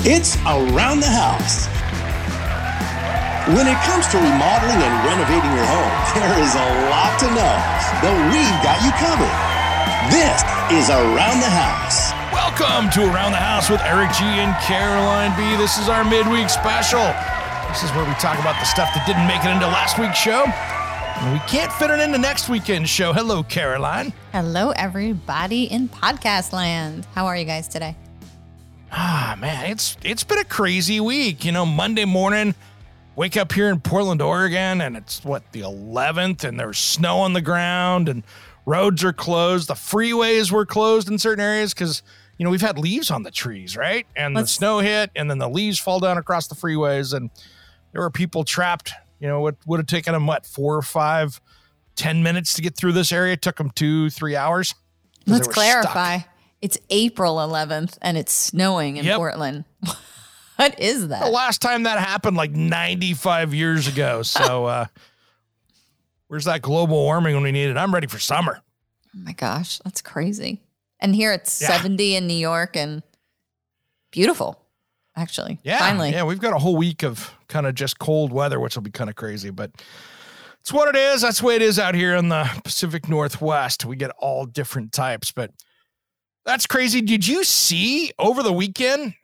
It's Around the House. When it comes to remodeling and renovating your home, there is a lot to know, but we've got you covered. This is Around the House. Welcome to Around the House with Eric G and Caroline B. This is our midweek special. This is where we talk about the stuff that didn't make it into last week's show. And we can't fit it into next weekend's show. Hello, Caroline. Hello, everybody in podcast land. How are you guys today? Ah, man, it's it's been a crazy week. You know, Monday morning, wake up here in Portland, Oregon, and it's what the 11th, and there's snow on the ground, and roads are closed. The freeways were closed in certain areas because you know we've had leaves on the trees, right? And Let's- the snow hit, and then the leaves fall down across the freeways, and there were people trapped. You know, it would have taken them what four or five, ten minutes to get through this area. It took them two, three hours. Let's clarify. stuck. It's April 11th and it's snowing in Yep. Portland. what is that? The last time that happened like 95 years ago. So uh where's that global warming when we need it? I'm ready for summer. Oh my gosh, that's crazy. And here it's Yeah. 70 in New York and beautiful, actually. Yeah. Finally. Yeah, we've got a whole week of kind of just cold weather, which will be kind of crazy, but it's what it is. That's the way it is out here in the Pacific Northwest. We get all different types, but that's crazy. Did you see over the weekend?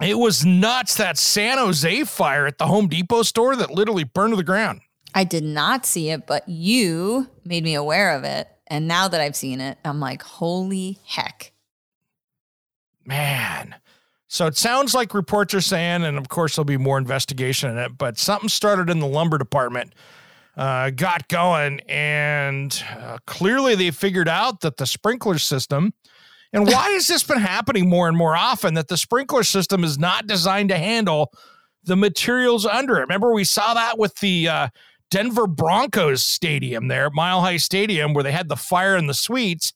It was nuts that San Jose fire at the Home Depot store that literally burned to the ground. I did not see it, but you made me aware of it. And now that I've seen it, I'm like, holy heck. Man. So it sounds like reports are saying, and of course there'll be more investigation in it, but something started in the lumber department, uh, got going, and uh, clearly they figured out that the sprinkler system, and why has this been happening more and more often? That the sprinkler system is not designed to handle the materials under it. Remember, we saw that with the uh, Denver Broncos stadium there, Mile High Stadium, where they had the fire in the suites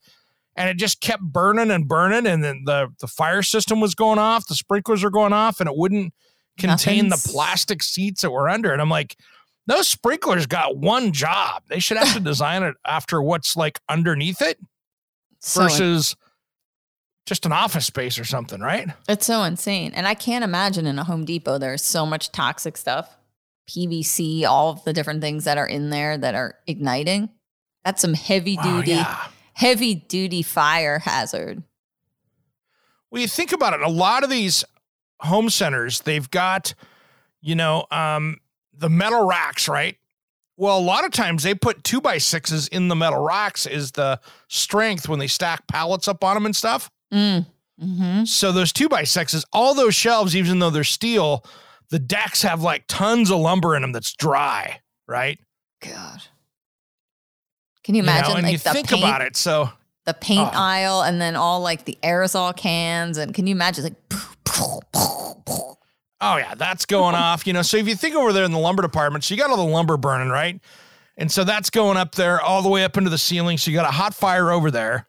and it just kept burning and burning and then the the fire system was going off the sprinklers are going off and it wouldn't contain Nothing's- the plastic seats that were under it i'm like those sprinklers got one job they should have to design it after what's like underneath it So versus just an office space or something right It's so insane. And I can't imagine in a Home Depot there's so much toxic stuff. PVC, all of the different things that are in there that are igniting. That's some heavy Wow, duty, yeah. heavy duty fire hazard. well you think about it a lot of these home centers they've got you know um the metal racks right well a lot of times they put two by sixes in the metal racks is the strength when they stack pallets up on them and stuff Mm. hmm so those two by sixes all those shelves even though they're steel the decks have like tons of lumber in them that's dry right God. Can you You know, imagine and like you the think paint, about it so the paint Oh. aisle and then all like the aerosol cans and can you imagine like Oh yeah, that's going off. You know, so if you think over there in the lumber department, so you got all the lumber burning, right? And so that's going up there all the way up into the ceiling. So you got a hot fire over there.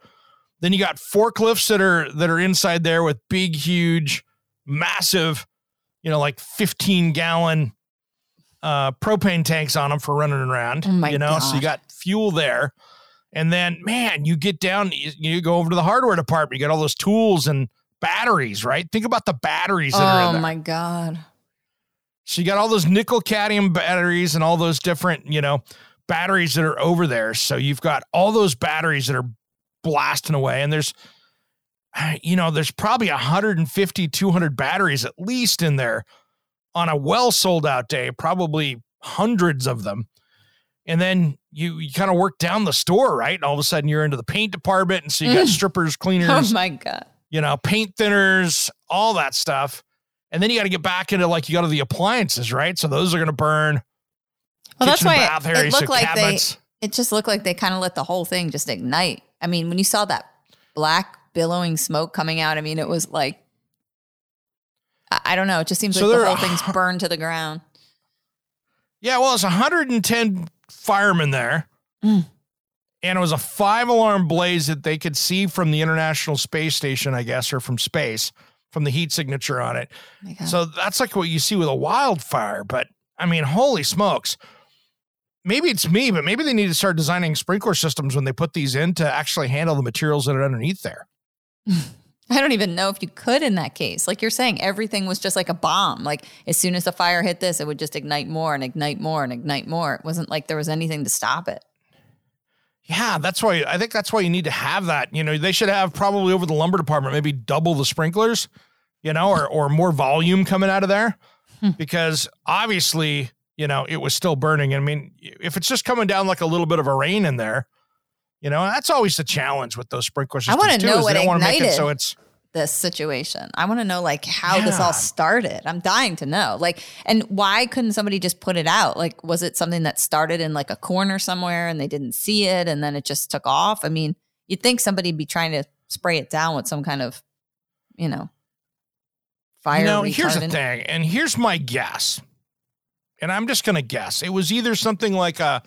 Then you got forklifts that are that are inside there with big, huge, massive, you know, like 15 gallon uh propane tanks on them for running around. Oh you know, so you got fuel there. And then, man, you get down, you, you go over to the hardware department, you got all those tools and batteries, right? Think about the batteries that are in Oh my God. So you got all those nickel cadmium batteries and all those different, you know, batteries that are over there. So you've got all those batteries that are blasting away. And there's, you know, there's probably 150, 200 batteries at least in there on a well sold out day, probably hundreds of them. And then you, you kind of work down the store, right? And all of a sudden you're into the paint department. And so you got strippers, mm. strippers, Oh my God. You know, paint thinners, all that stuff. And then you got to get back into like you got to the appliances, right? So those are going to burn. Well, that's why bath it, it so looked like they. It just looked like they kind of let the whole thing just ignite. I mean, when you saw that black billowing smoke coming out, I mean, it was like. I I don't know. It just seems So like the whole thing's burned to the ground. Yeah, well, it's 110 firemen there. Mm. And it was a five alarm blaze that they could see from the International Space Station, I guess, or from space, from the heat signature on it. Oh. So that's like what you see with a wildfire. But I mean, holy smokes. Maybe it's me, but maybe they need to start designing sprinkler systems when they put these in to actually handle the materials that are underneath there. I don't even know if you could in that case. Like you're saying, everything was just like a bomb. Like as soon as the fire hit this, it would just ignite more and ignite more and ignite more. It wasn't like there was anything to stop it. Yeah, that's why I think that's why you need to have that. You know, they should have probably over the lumber department, maybe double the sprinklers, you know, or or more volume coming out of there. Hmm. because obviously, you know, it was still burning. I mean, if it's just coming down like a little bit of a rain in there, you know, that's always the challenge with those sprinkler systems. wanna know is what they don't wanna make it ignited. so it's This situation. I want to know like how this all started. I'm dying to know. Like, and why couldn't somebody just put it out? Like, was it something that started in like a corner somewhere and they didn't see it and then it just took off? I mean, you'd think somebody'd be trying to spray it down with some kind of, you know, fire. Know, here's the thing, and here's my guess. And I'm just gonna guess. It was either something like a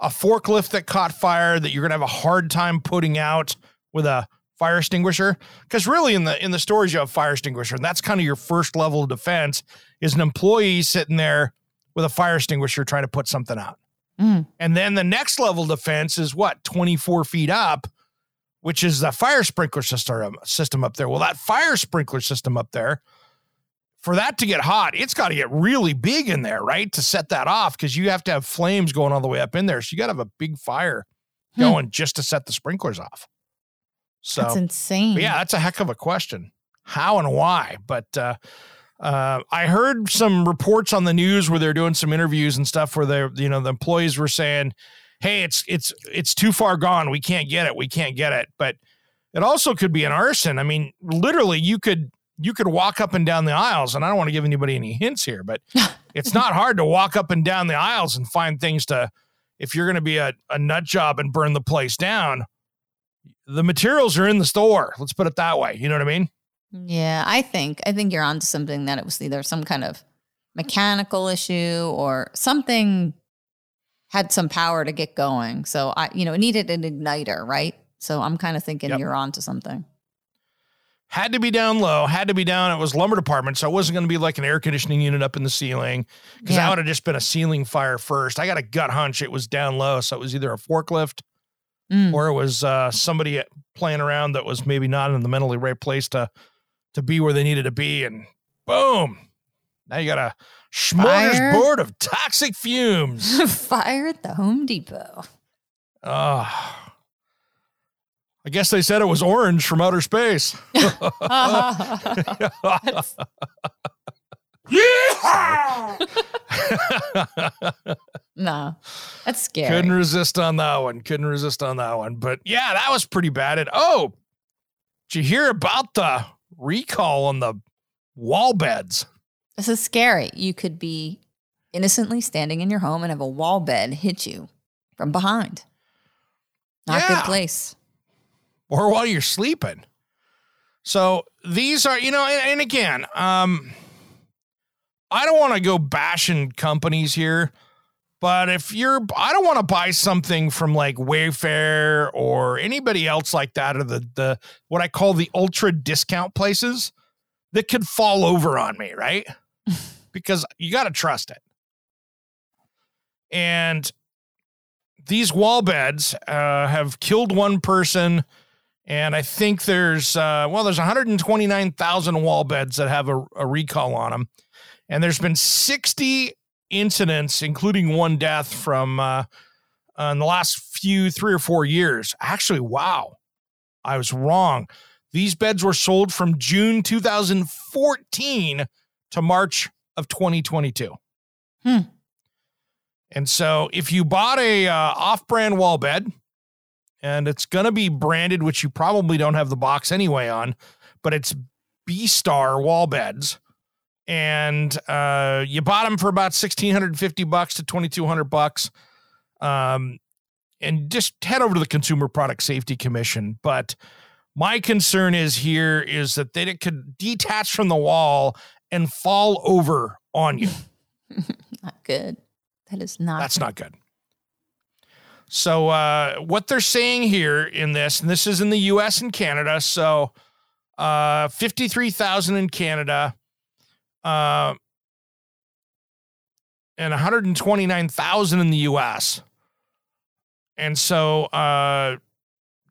a forklift that caught fire that you're gonna have a hard time putting out with a fire extinguisher. Because really in the in the stores you have fire extinguisher, and that's kind of your first level of defense is an employee sitting there with a fire extinguisher trying to put something out. Mm. And then the next level defense is what, 24 feet up, which is the fire sprinkler system system up there. Well, that fire sprinkler system up there, for that to get hot, it's got to get really big in there, right? To set that off, because you have to have flames going all the way up in there. So you got to have a big fire Hmm. going just to set the sprinklers off. So That's insane. yeah, that's a heck of a question. How and why? But uh, uh, I heard some reports on the news where they're doing some interviews and stuff where they're, you know, the employees were saying, "Hey, it's it's it's too far gone. We can't get it. We can't get it." But it also could be an arson. I mean, literally, you could you could walk up and down the aisles, and I don't want to give anybody any hints here, but it's not hard to walk up and down the aisles and find things to. If you're going to be a, a nut job and burn the place down, the materials are in the store. Let's put it that way. You know what I mean? Yeah, I think I think you're onto something that it was either some kind of mechanical issue or something had some power to get going. So I, you know, it needed an igniter, right? So I'm kind of thinking Yep. you're onto something. Had to be down low, had to be down. It was lumber department, so it wasn't going to be like an air conditioning unit up in the ceiling because that would have just been a ceiling fire first. I got a gut hunch it was down low, so it was either a forklift Mm. or it was uh, somebody playing around that was maybe not in the mentally right place to to be where they needed to be, and boom! Now you got a smorgasbord of toxic fumes. Fire at the Home Depot. Oh. I guess they said it was orange from outer space. no, that's scary. Couldn't resist on that one. Couldn't resist on that one. But yeah, that was pretty bad. And oh, did you hear about the recall on the wall beds? This is scary. You could be innocently standing in your home and have a wall bed hit you from behind. Not a good place. or while you're sleeping. So these are, you know, and, and again, um, I don't want to go bashing companies here, but if you're, I don't want to buy something from like Wayfair or anybody else like that, or the the what I call the ultra discount places that could fall over on me, right? because you got to trust it. And these wall beds uh, have killed one person, and I think there's uh, well, there's 129,000 wall beds that have a, a recall on them, and there's been 60 incidents, including one death from uh, uh, in the last few three or four years. Actually, wow, I was wrong. These beds were sold from June 2014 to March of 2022. Hmm. And so if you bought a uh, off-brand wall bed and it's going to be branded which you probably don't have the box anyway on, but it's Bestar wall beds and uh, you bought them for about 1650 bucks to 2200 bucks. Um, and just head over to the consumer product safety commission. But my concern is here is that they could detach from the wall and fall over on you. Not good. That is not that's good. not good. So uh, what they're saying here in this and this is in the us and canada so uh, 53000 in canada uh, and 129,000 in the US. And so uh,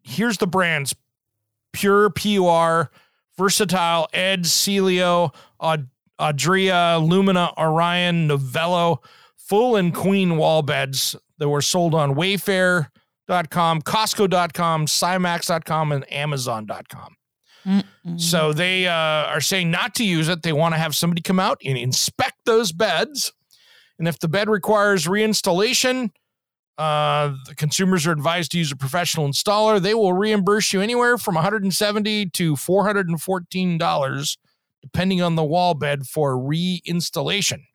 here's the brands Pure, PUR, Versatile, Ed, Celio, Ad- Adria, Lumina, Orion, Novello, full and queen wall beds that were sold on Wayfair.com, Costco.com, Cymax.com, and Amazon.com. Mm-mm. So they uh, are saying not to use it. They want to have somebody come out and inspect those beds. And if the bed requires reinstallation, uh, the consumers are advised to use a professional installer. They will reimburse you anywhere from 170 to 414 dollars, depending on the wall bed for reinstallation.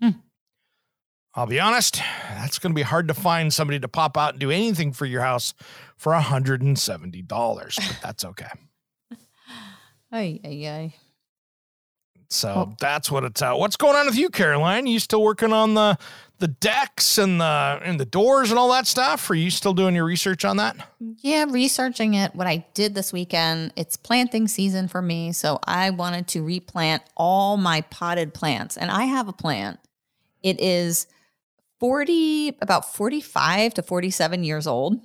Hmm. I'll be honest, that's going to be hard to find somebody to pop out and do anything for your house for $170, but that's okay. Ay, ay, ay. So oh. that's what it's out. What's going on with you, Caroline? You still working on the the decks and the and the doors and all that stuff? Are you still doing your research on that? Yeah, researching it. What I did this weekend, it's planting season for me, so I wanted to replant all my potted plants, and I have a plant. It is forty, about forty-five to forty-seven years old,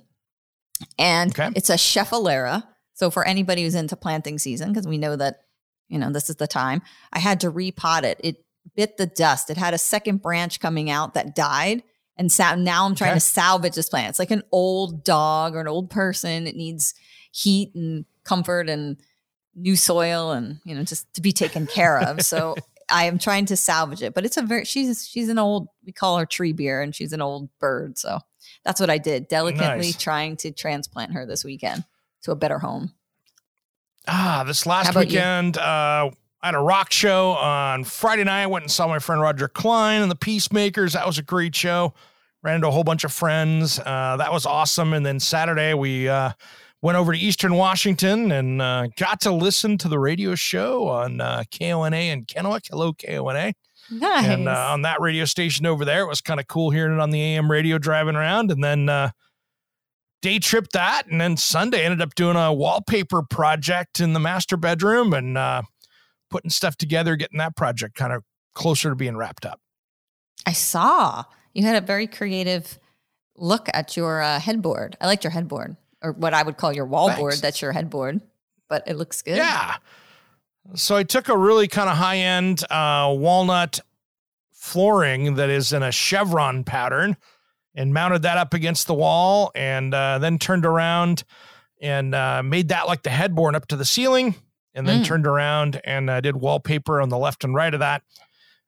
and okay. it's a Schefflera. So for anybody who's into planting season, because we know that, you know, this is the time, I had to repot it. It bit the dust. It had a second branch coming out that died. And so now I'm trying okay. to salvage this plant. It's like an old dog or an old person. It needs heat and comfort and new soil and, you know, just to be taken care of. So I am trying to salvage it. But it's a very she's she's an old we call her tree beer and she's an old bird. So that's what I did. Delicately nice. trying to transplant her this weekend to a better home? Ah, this last weekend, uh, I had a rock show on Friday night. I went and saw my friend Roger Klein and the Peacemakers. That was a great show. Ran into a whole bunch of friends. Uh, that was awesome. And then Saturday, we uh, went over to Eastern Washington and uh, got to listen to the radio show on uh, KONA in Kennewick. Hello, KONA. Nice. And uh, on that radio station over there, it was kind of cool hearing it on the AM radio driving around. And then uh, day trip that and then sunday ended up doing a wallpaper project in the master bedroom and uh, putting stuff together getting that project kind of closer to being wrapped up. I saw. You had a very creative look at your uh, headboard. I liked your headboard or what i would call your wallboard. That's your headboard but it looks good. Yeah. So i took a really kind of high-end uh, walnut flooring that is in a chevron pattern and mounted that up against the wall and uh, then turned around and uh, made that like the headboard up to the ceiling and then mm. turned around and uh, did wallpaper on the left and right of that.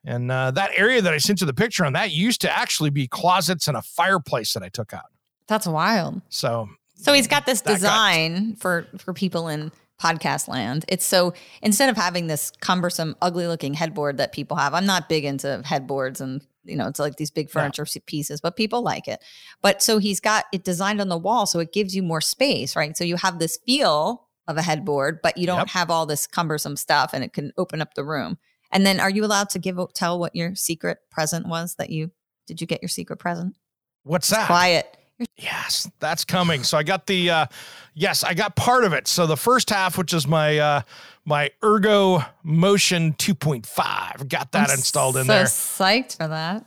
And uh, that area that I sent you the picture on that used to actually be closets and a fireplace that I took out. That's wild. So, so he's got this design got, for for people in podcast land. It's so instead of having this cumbersome, ugly looking headboard that people have, I'm not big into headboards and you know, it's like these big furniture yeah. pieces, but people like it. But so he's got it designed on the wall so it gives you more space, right? So you have this feel of a headboard, but you don't yep. have all this cumbersome stuff and it can open up the room. And then are you allowed to give tell what your secret present was that you did you get your secret present? What's that? quiet. Yes, that's coming. So I got the uh yes, I got part of it. So the first half, which is my uh my Ergo Motion 2.5. Got that I'm installed in so there. Psyched for that.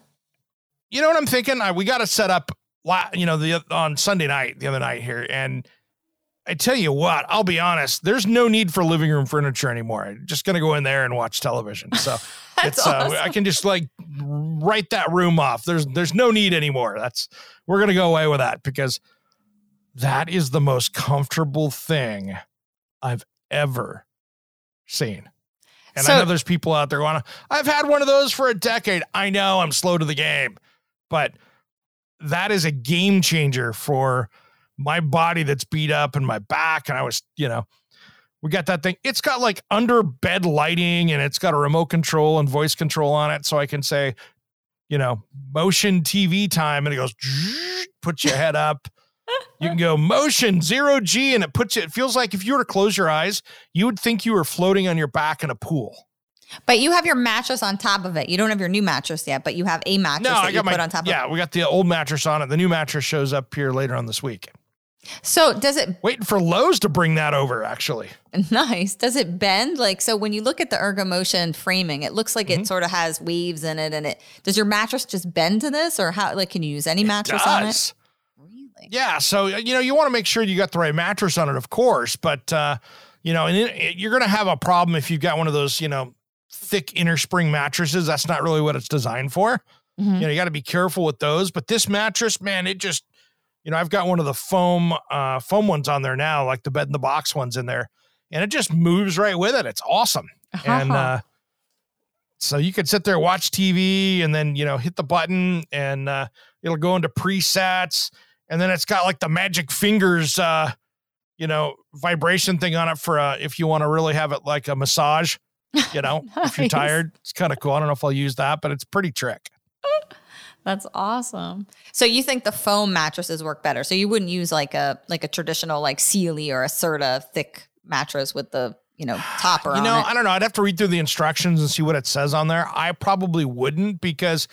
You know what I'm thinking? I, we got to set up, you know, the on Sunday night, the other night here, and I tell you what, I'll be honest. There's no need for living room furniture anymore. I'm just gonna go in there and watch television. So it's uh, awesome. uh, I can just like write that room off. There's there's no need anymore. That's we're gonna go away with that because that is the most comfortable thing I've ever seen. And so, I know there's people out there going, I've had one of those for a decade. I know I'm slow to the game, but that is a game changer for my body that's beat up and my back. And I was, you know, We got that thing. It's got like under bed lighting and it's got a remote control and voice control on it. So I can say, you know, motion TV time and it goes, put your head up. You can go motion zero G and it puts you, it feels like if you were to close your eyes, you would think you were floating on your back in a pool. But you have your mattress on top of it. You don't have your new mattress yet, but you have a mattress No, that I you got my, put on top yeah, of we got the old mattress on it. The new mattress shows up here later on this week. It. So does it Waiting for Lowe's to bring that over, actually. nice? Does it bend? Like so when you look at the Ergomotion framing, it looks like Mm-hmm. it sort of has waves in it and it does your mattress just bend to this or how like can you use any mattress on it? Really? Yeah, so you know you want to make sure you got the right mattress on it, of course, but uh, you know, and it, it- you're going to have a problem if you've got one of those, you know, thick inner spring mattresses. That's not really what it's designed for. Mhm. You know, you got to be careful with those. But this mattress, man, it just, you know, I've got one of the foam uh, foam ones on there now, like the bed in the box ones in there, and it just moves right with it. It's awesome, and Uh-huh. uh, so you could sit there watch TV and then you know hit the button and uh, it'll go into presets and then it's got like the magic fingers uh you know vibration thing on it for uh if you want to really have it like a massage you know if you're tired. It's kind of cool. I don't know if i'll use that but it's pretty trick That's awesome. So you think the foam mattresses work better? So you wouldn't use like a like a traditional like Sealy or a Serta thick mattress with the you know topper you on know it. i don't know i'd have to read through the instructions and see what it says on there i probably wouldn't because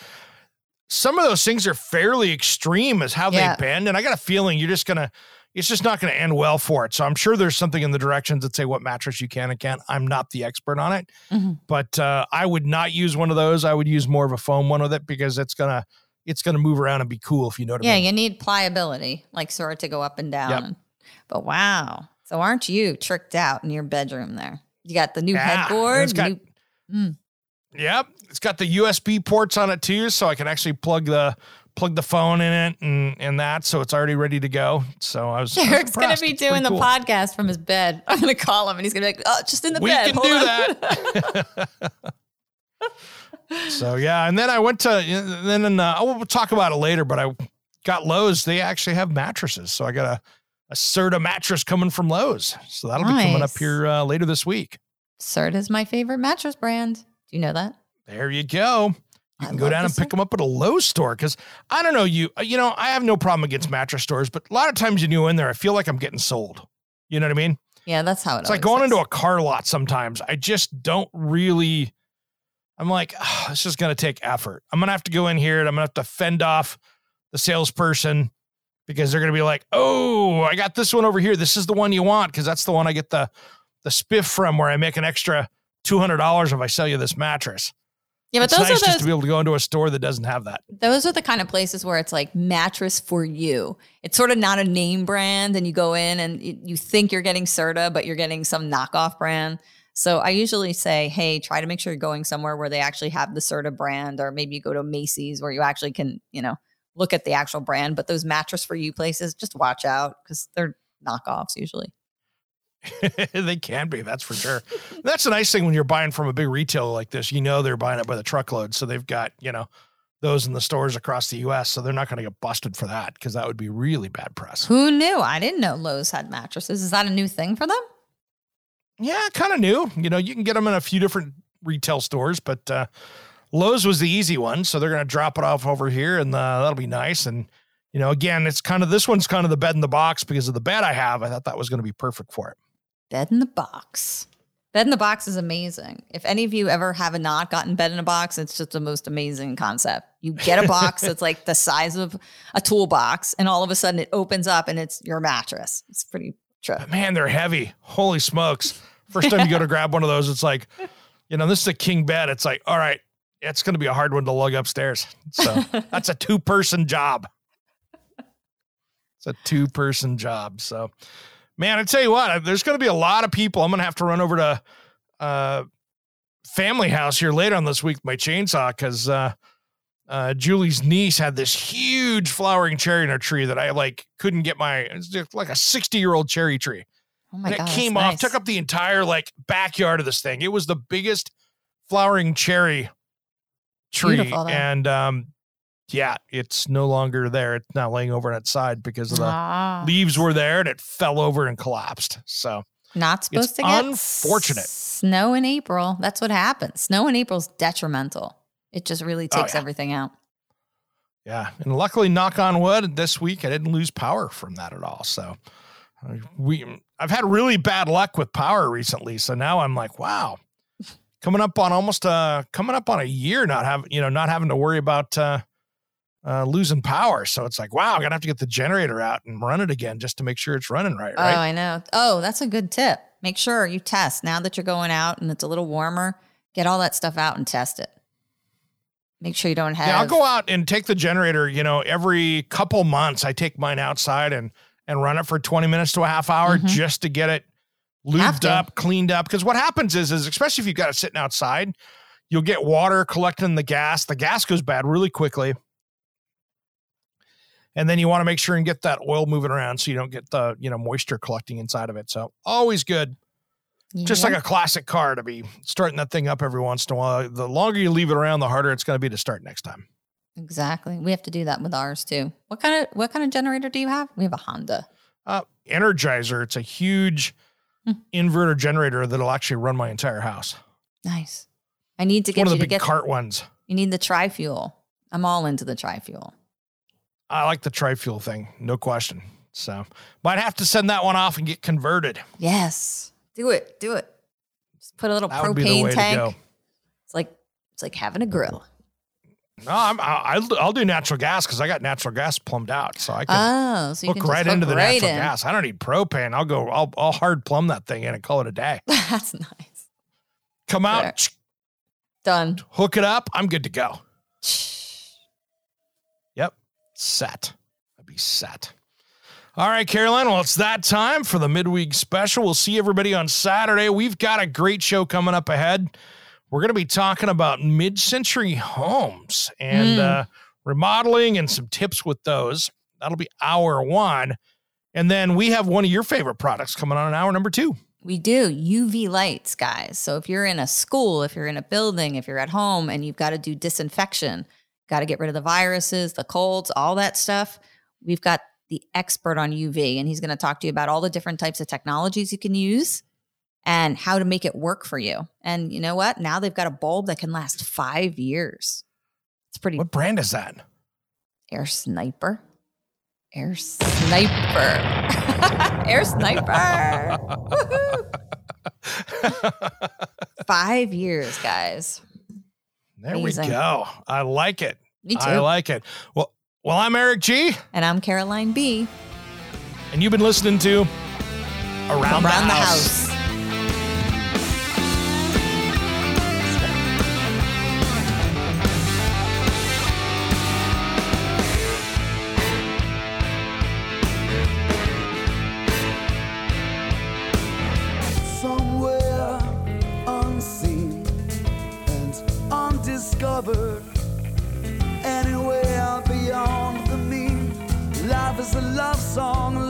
some of those things are fairly extreme as how Yeah. they bend and i got a feeling you're just gonna it's just not going to end well for it so i'm sure there's something in the directions that say what mattress you can and can't i'm not the expert on it Mhm. but uh, i would not use one of those i would use more of a foam one with it because it's gonna it's gonna move around and be cool if you know what Yeah, i mean Yeah, you need pliability, like sort of to go up and down. Yep. But wow. So aren't you tricked out in your bedroom there? You got the new Yeah, headboard. it's got- new- Mm. Yep, it's got the USB ports on it too, so I can actually plug the plug the phone in it and and that, so it's already ready to go. So I was. Eric's gonna be It's doing the cool. podcast from his bed. I'm gonna call him and he's gonna be like, "Oh, just in the We bed." can Hold do on." that. so yeah, and then I went to then uh, oh, we'll talk about it later, but I got Lowe's. They actually have mattresses, so I got a a Serta mattress coming from Lowe's. So that'll be coming up here uh, later this week. Cert is my favorite mattress brand. Do you know that? There you go. You I can go down and pick them up at a Lowe's store because I don't know you. uh, You know, I have no problem against mattress stores, but a lot of times you go in there, I feel like I'm getting sold. You know what I mean? Yeah, that's how it It's like going is. into a car lot sometimes. I just don't really. I'm like, oh, this is going to take effort. I'm going to have to go in here and I'm going to have to fend off the salesperson because they're going to be like, oh, I got this one over here. This is the one you want because that's the one I get the the spiff from where I make an extra two hundred dollars if I sell you this mattress. Yeah, but it's those nice are just to be able to go into a store that doesn't have that. those are the kind of places where it's like mattress for you. It's sort of not a name brand, and you go in and you think you're getting Serta, but you're getting some knockoff brand. So I usually say, hey, try to make sure you're going somewhere where they actually have the Serta brand, or maybe you go to Macy's where you actually can, you know, look at the actual brand. But those mattress for you places, just watch out because they're knockoffs usually. they can be, that's for sure. that's the nice thing when you're buying from a big retailer like this. You know they're buying it by the truckload, so they've got you know those in the stores across the U.S. So they're not going to get busted for that because that would be really bad press. Who knew? I didn't know Lowe's had mattresses. Is that a new thing for them? Yeah, kind of new. You know, you can get them in a few different retail stores, but uh, Lowe's was the easy one, so they're going to drop it off over here, and uh, that'll be nice. And you know, again, it's kind of this one's kind of the bed in the box because of the bed I have. I thought that was going to be perfect for it. Bed in the box. Bed in the box is amazing. If any of you ever have not gotten bed in a box, it's just the most amazing concept. You get a box that's like the size of a toolbox, and all of a sudden it opens up and it's your mattress. It's pretty But man, they're heavy. Holy smokes. First time you go to grab one of those, it's like, you know, this is a king bed. It's like, all right, it's going to be a hard one to lug upstairs. So that's a two person job. It's a two person job. So, man, I tell you what, there's going to be a lot of people. I'm going to have to run over to uh, Family House here later on this week with my chainsaw because uh, uh, Julie's niece had this huge flowering cherry in her tree that I like couldn't get my, it's just like a 60 year old cherry tree Oh my and god, it came off, nice. took up the entire like backyard of this thing. It was the biggest flowering cherry tree, and um, yeah, it's no longer there. It's now laying over on its side because of the Ah. leaves were there and it fell over and collapsed. So Not supposed It's to get unfortunate. snow in April. That's what happens. Snow in April is detrimental. It just really Oh, takes yeah. everything out. Yeah, and luckily, knock on wood, this week I didn't lose power from that at all. So uh, we, I've had really bad luck with power recently. So now I'm like, wow, coming up on almost uh coming up on a year not having you know not having to worry about uh, uh losing power. So it's like, wow, I'm gonna have to get the generator out and run it again just to make sure it's running right. Oh, I know. Oh, that's a good tip. Make sure you test now that you're going out and it's a little warmer. Get all that stuff out and test it. Make sure you don't have. Yeah, I'll go out and take the generator. You know, every couple months, I take mine outside and and run it for 20 minutes to a half hour Mhm. just to get it lubed up, cleaned up. Because what happens is, is especially if you've got it sitting outside, you'll get water collecting the gas. The gas goes bad really quickly. And then you want to make sure and get that oil moving around so you don't get the you know moisture collecting inside of it. So always good just like a classic car to be starting that thing up every once in a while. The longer you leave it around, the harder it's going to be to start next time. exactly. We have to do that with ours too. What kind of what kind of generator do you have? We have a Honda. Uh, Energizer, it's a huge Hmm. inverter generator that'll actually run my entire house. Nice. I need to get one of you the to big get. cart ones. you need the tri fuel. I'm all into the tri fuel. I like the tri-fuel thing, no question. So might have to send that one off and get converted. Yes, do it. Do it. Just put a little That would be the way propane tank. It's like it's like having a grill. No, I'm, I'll, I'll do natural gas because I got natural gas plumbed out, so I can Oh, so you hook can right hook into the right natural in. gas. I don't need propane. I'll go. I'll, I'll hard plumb that thing in and call it a day. That's nice. Come out. Done. hook it up. I'm good to go. Yep. Set. I'd be set. All right, Caroline. Well, it's that time for the midweek special. We'll see everybody on Saturday. We've got a great show coming up ahead. We're going to be talking about mid century homes and Mm. uh, remodeling and some tips with those. That'll be hour one. And then we have one of your favorite products coming on in hour number two. We do UV lights, guys. So if you're in a school, if you're in a building, if you're at home and you've got to do disinfection, got to get rid of the viruses, the colds, all that stuff, we've got the expert on UV and he's going to talk to you about all the different types of technologies you can use and how to make it work for you. And you know what? Now they've got a bulb that can last 5 years. It's pretty What brand is that? Air Sniper. Air Sniper. Air Sniper. Five years, guys. There Amazing. we go. I like it. Me too. I like it. Well, well, I'm Eric G, and I'm Caroline B. and you've been listening to Around, Around the, the House. house.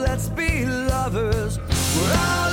Let's be lovers. We're